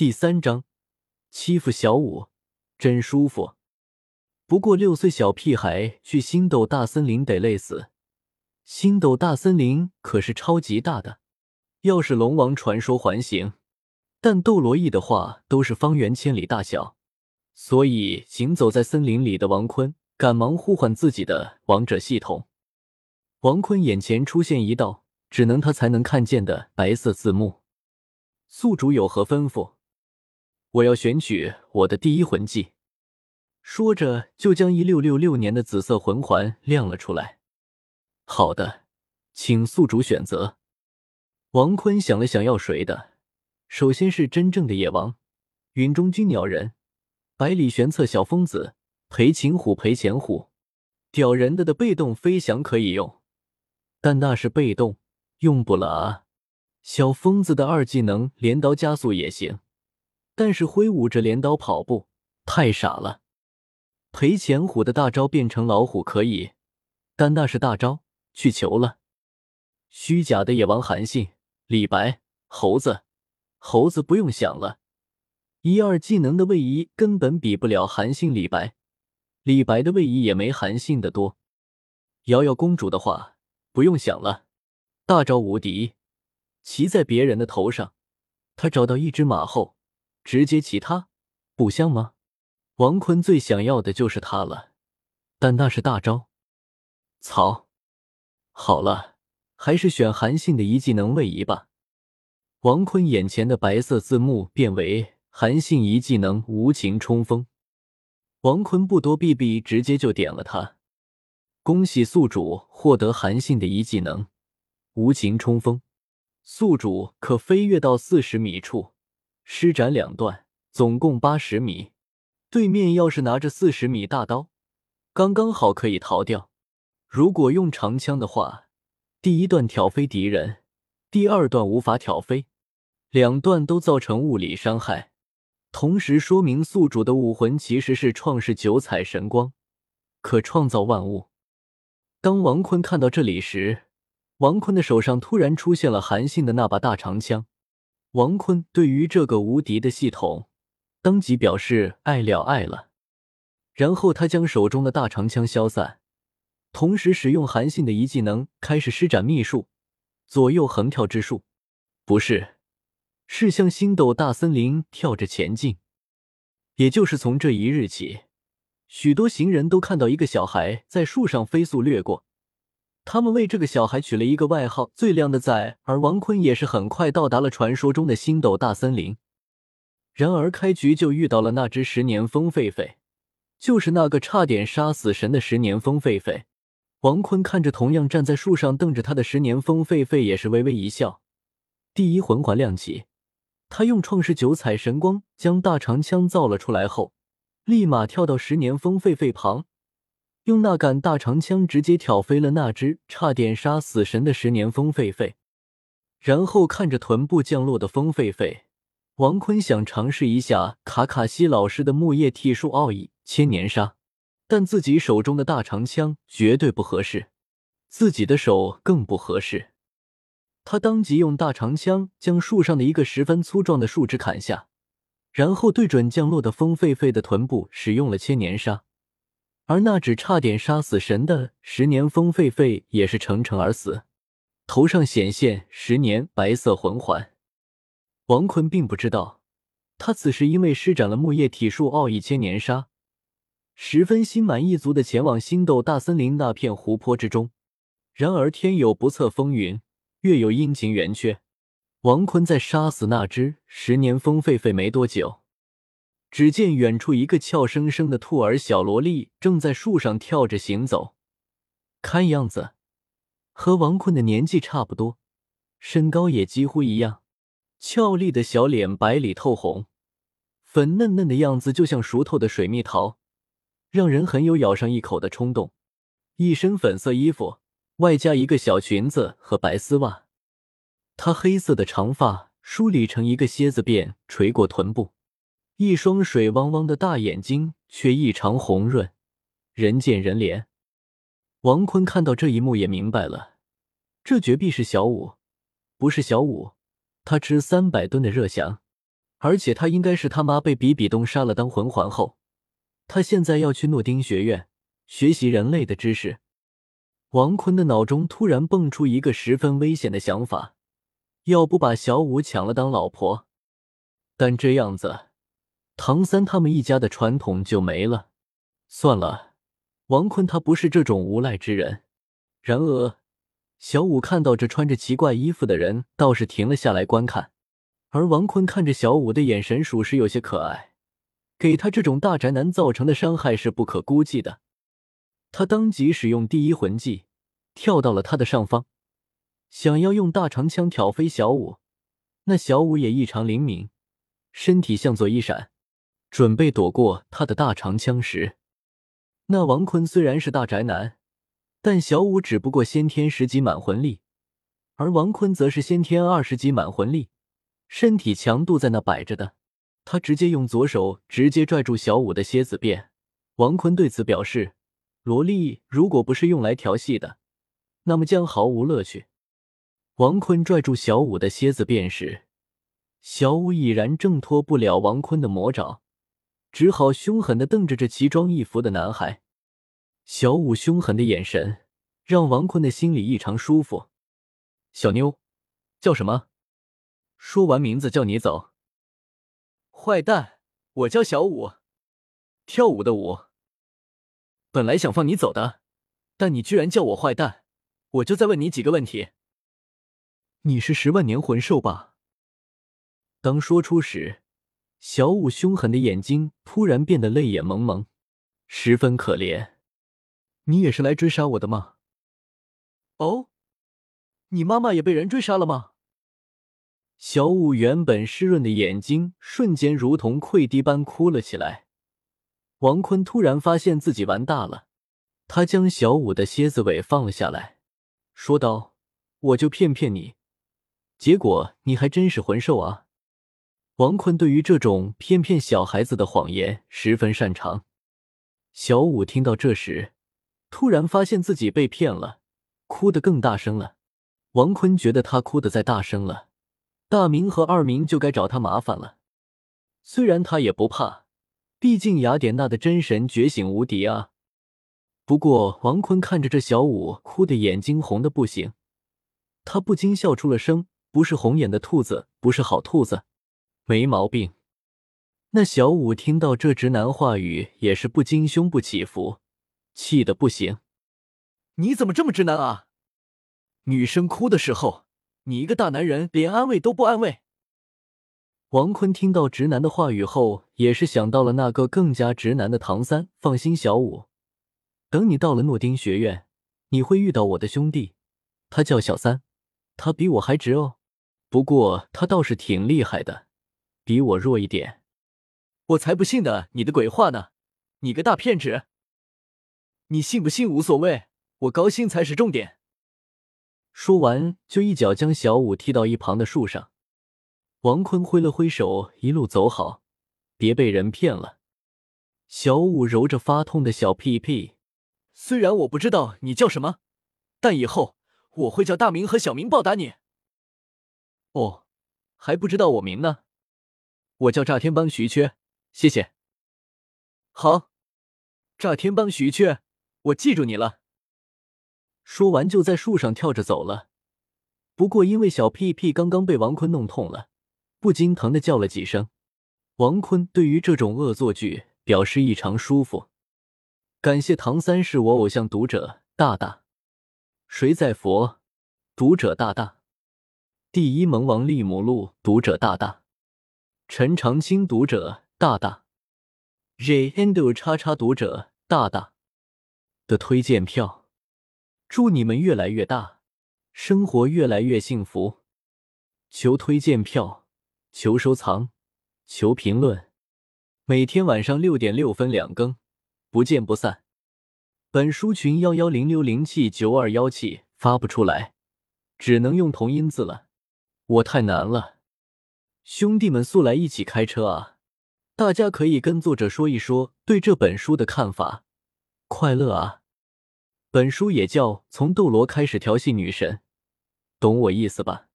第三章，欺负小五真舒服。不过六岁小屁孩去星斗大森林得累死。星斗大森林可是超级大的，要是龙王传说还行，但斗罗翼的话都是方圆千里大小。所以行走在森林里的王坤赶忙呼唤自己的王者系统。王坤眼前出现一道只能他才能看见的白色字幕：“宿主有何吩咐？”我要选取我的第一魂技。说着，就将一六六六年的紫色魂环亮了出来。好的，请宿主选择。王坤想了想，要谁的？首先是真正的野王，云中君鸟人，百里玄策小疯子，裴擒虎裴擒虎。屌人的的被动飞翔可以用，但那是被动，用不了啊。小疯子的二技能镰刀加速也行，但是挥舞着镰刀跑步太傻了。裴钱虎的大招变成老虎可以，但那是大招，去求了。虚假的野王韩信、李白、猴子，猴子不用想了，一二技能的位移根本比不了韩信、李白，李白的位移也没韩信的多。瑶瑶公主的话不用想了，大招无敌，骑在别人的头上，他找到一只马后，直接骑他，不香吗？王坤最想要的就是他了，但那是大招。操！好了，还是选韩信的一技能位移吧。王坤眼前的白色字幕变为韩信一技能无情冲锋。王坤不多避避，直接就点了他。恭喜宿主获得韩信的一技能无情冲锋，宿主可飞跃到四十米处，施展两段，总共八十米。对面要是拿着四十米大刀，刚刚好可以逃掉。如果用长枪的话，第一段挑飞敌人，第二段无法挑飞，两段都造成物理伤害。同时说明宿主的武魂其实是创世九彩神光，可创造万物。当王坤看到这里时，王坤的手上突然出现了韩信的那把大长枪。王坤对于这个无敌的系统。当即表示爱了爱了，然后他将手中的大长枪消散，同时使用韩信的一技能开始施展秘术，左右横跳之术，不是，是向星斗大森林跳着前进。也就是从这一日起，许多行人都看到一个小孩在树上飞速掠过，他们为这个小孩取了一个外号“最靓的仔”。而王坤也是很快到达了传说中的星斗大森林。然而开局就遇到了那只十年风狒狒，就是那个差点杀死神的十年风狒狒。王坤看着同样站在树上瞪着他的十年风狒狒，也是微微一笑。第一魂环亮起，他用创世九彩神光将大长枪造了出来后，立马跳到十年风狒狒旁，用那杆大长枪直接挑飞了那只差点杀死神的十年风狒狒，然后看着臀部降落的风狒狒。王坤想尝试一下卡卡西老师的木叶替树奥义千年杀，但自己手中的大长枪绝对不合适，自己的手更不合适。他当即用大长枪将树上的一个十分粗壮的树枝砍下，然后对准降落的风狒狒的臀部使用了千年杀，而那只差点杀死神的十年风狒狒也是乘乘而死，头上显现十年白色魂环。王坤并不知道，他此时因为施展了木叶体术奥义千年杀，十分心满意足的前往星斗大森林那片湖泊之中。然而天有不测风云，月有阴晴圆缺。王坤在杀死那只十年风狒狒没多久，只见远处一个俏生生的兔儿小萝莉正在树上跳着行走，看样子和王坤的年纪差不多，身高也几乎一样。俏丽的小脸白里透红，粉嫩嫩的样子就像熟透的水蜜桃，让人很有咬上一口的冲动。一身粉色衣服，外加一个小裙子和白丝袜。她黑色的长发梳理成一个蝎子辫垂过臀部，一双水汪汪的大眼睛却异常红润，人见人怜。王坤看到这一幕也明白了，这绝壁是小五，不是小五。他吃三百吨的热翔，而且他应该是他妈被比比东杀了当魂环后，他现在要去诺丁学院学习人类的知识。王坤的脑中突然蹦出一个十分危险的想法：要不把小五抢了当老婆？但这样子，唐三他们一家的传统就没了。算了，王坤他不是这种无赖之人。然而，小五看到这穿着奇怪衣服的人，倒是停了下来观看。而王坤看着小五的眼神，属实有些可爱。给他这种大宅男造成的伤害是不可估计的。他当即使用第一魂技，跳到了他的上方，想要用大长枪挑飞小五。那小五也异常灵敏，身体向左一闪，准备躲过他的大长枪时，那王坤虽然是大宅男，但小五只不过先天十级满魂力，而王坤则是先天二十级满魂力，身体强度在那摆着的。他直接用左手直接拽住小五的蝎子辫。王坤对此表示。萝莉如果不是用来调戏的，那么将毫无乐趣。王坤拽住小五的蝎子辫时，小五已然挣脱不了王坤的魔爪，只好凶狠的瞪着这奇装异服的男孩。小五凶狠的眼神让王坤的心里异常舒服。小妞，叫什么？说完名字叫你走。坏蛋，我叫小五，跳舞的舞。本来想放你走的，但你居然叫我坏蛋，我就再问你几个问题。你是十万年魂兽吧？当说出时，小五凶狠的眼睛突然变得泪眼蒙蒙，十分可怜。你也是来追杀我的吗？哦，你妈妈也被人追杀了吗？小五原本湿润的眼睛瞬间如同溃堤般哭了起来。王坤突然发现自己完大了，他将小五的蝎子尾放了下来，说道：“我就骗骗你，结果你还真是魂兽啊！”王坤对于这种骗骗小孩子的谎言十分擅长。小五听到这时，突然发现自己被骗了，哭得更大声了。王坤觉得他哭得再大声了，大明和二明就该找他麻烦了。虽然他也不怕。毕竟雅典娜的真神觉醒无敌啊！不过王坤看着这小五哭的眼睛红的不行，他不禁笑出了声。不是红眼的兔子，不是好兔子，没毛病。那小五听到这直男话语，也是不禁胸部起伏，气的不行。你怎么这么直男啊？女生哭的时候，你一个大男人连安慰都不安慰。王坤听到直男的话语后，也是想到了那个更加直男的唐三。放心，小五，等你到了诺丁学院，你会遇到我的兄弟，他叫小三，他比我还直哦。不过他倒是挺厉害的，比我弱一点。我才不信的，你的鬼话呢！你个大骗子！你信不信无所谓，我高兴才是重点。说完，就一脚将小五踢到一旁的树上。王坤挥了挥手，一路走好，别被人骗了。小五揉着发痛的小屁屁，虽然我不知道你叫什么，但以后我会叫大明和小明报答你。哦，还不知道我名呢，我叫炸天帮徐缺，谢谢。好，炸天帮徐缺，我记住你了。说完就在树上跳着走了。不过因为小屁屁刚刚被王坤弄痛了。不禁疼的叫了几声，王坤对于这种恶作剧表示异常舒服。感谢唐三是我偶像读者大大，谁在佛读者大大，第一萌王利姆路读者大大，陈长青读者大大，J Endo 叉叉读者大大。的推荐票，祝你们越来越大，生活越来越幸福，求推荐票。求收藏，求评论，每天晚上六点六分两更，不见不散。本书群幺幺零六零七九二幺七发不出来，只能用同音字了，我太难了。兄弟们速来一起开车啊！大家可以跟作者说一说对这本书的看法。快乐啊！本书也叫从斗罗开始调戏女神，懂我意思吧？